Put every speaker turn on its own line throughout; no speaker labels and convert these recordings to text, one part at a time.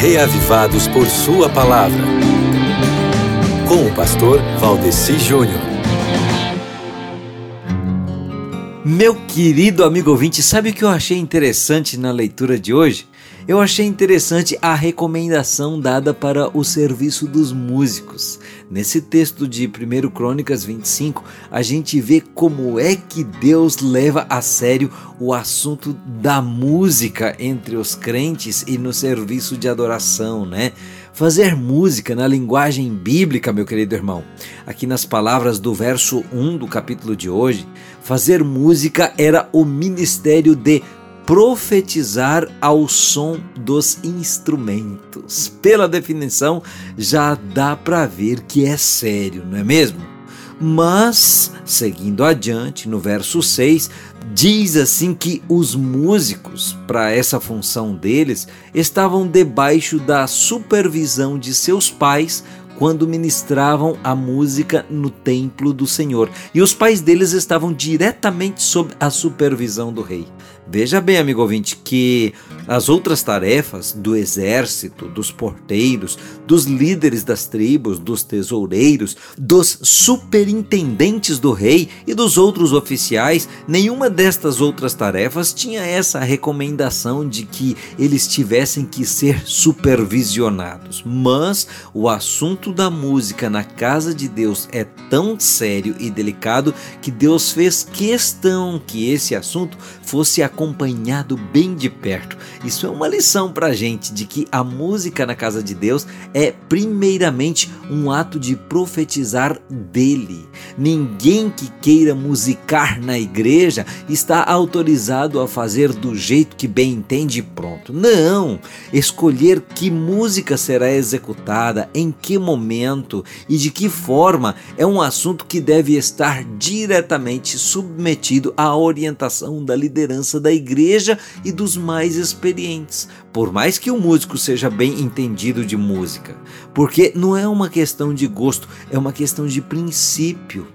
reavivados por Sua palavra. Com o pastor Valdeci Júnior.
Meu querido amigo ouvinte, sabe o que eu achei interessante na leitura de hoje? Eu achei interessante a recomendação dada para o serviço dos músicos. Nesse texto de 1 Crônicas 25, a gente vê como é que Deus leva a sério o assunto da música entre os crentes e no serviço de adoração, né? Fazer música na linguagem bíblica, meu querido irmão. Aqui nas palavras do verso 1 do capítulo de hoje, fazer música era o ministério de profetizar ao som dos instrumentos. Pela definição, já dá para ver que é sério, não é mesmo? Mas, seguindo adiante, no verso 6, diz assim que os músicos, para essa função deles, estavam debaixo da supervisão de seus pais quando ministravam a música no templo do Senhor. E os pais deles estavam diretamente sob a supervisão do rei. Veja bem, amigo ouvinte, que as outras tarefas do exército, dos porteiros, dos líderes das tribos, dos tesoureiros, dos superintendentes do rei e dos outros oficiais, nenhuma destas outras tarefas tinha essa recomendação de que eles tivessem que ser supervisionados. Mas o assunto da música na casa de Deus é tão sério e delicado que Deus fez questão que esse assunto fosse acompanhado bem de perto. Isso é uma lição para a gente de que a música na casa de Deus é primeiramente um ato de profetizar dele. Ninguém que queira musicar na igreja está autorizado a fazer do jeito que bem entende e pronto. Não! Escolher que música será executada, em que momento e de que forma é um assunto que deve estar diretamente submetido à orientação da liderança da igreja e dos mais experientes, por mais que o músico seja bem entendido de música, porque não é uma questão de gosto, é uma questão de princípio.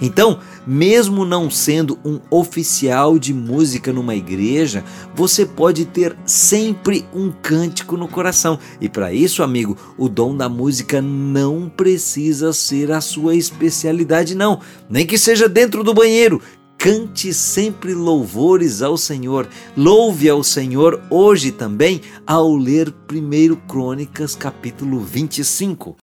Então, mesmo não sendo um oficial de música numa igreja, você pode ter sempre um cântico no coração. E para isso, amigo, o dom da música não precisa ser a sua especialidade, não. Nem que seja dentro do banheiro. Cante sempre louvores ao Senhor. Louve ao Senhor hoje também ao ler 1 Crônicas capítulo 25.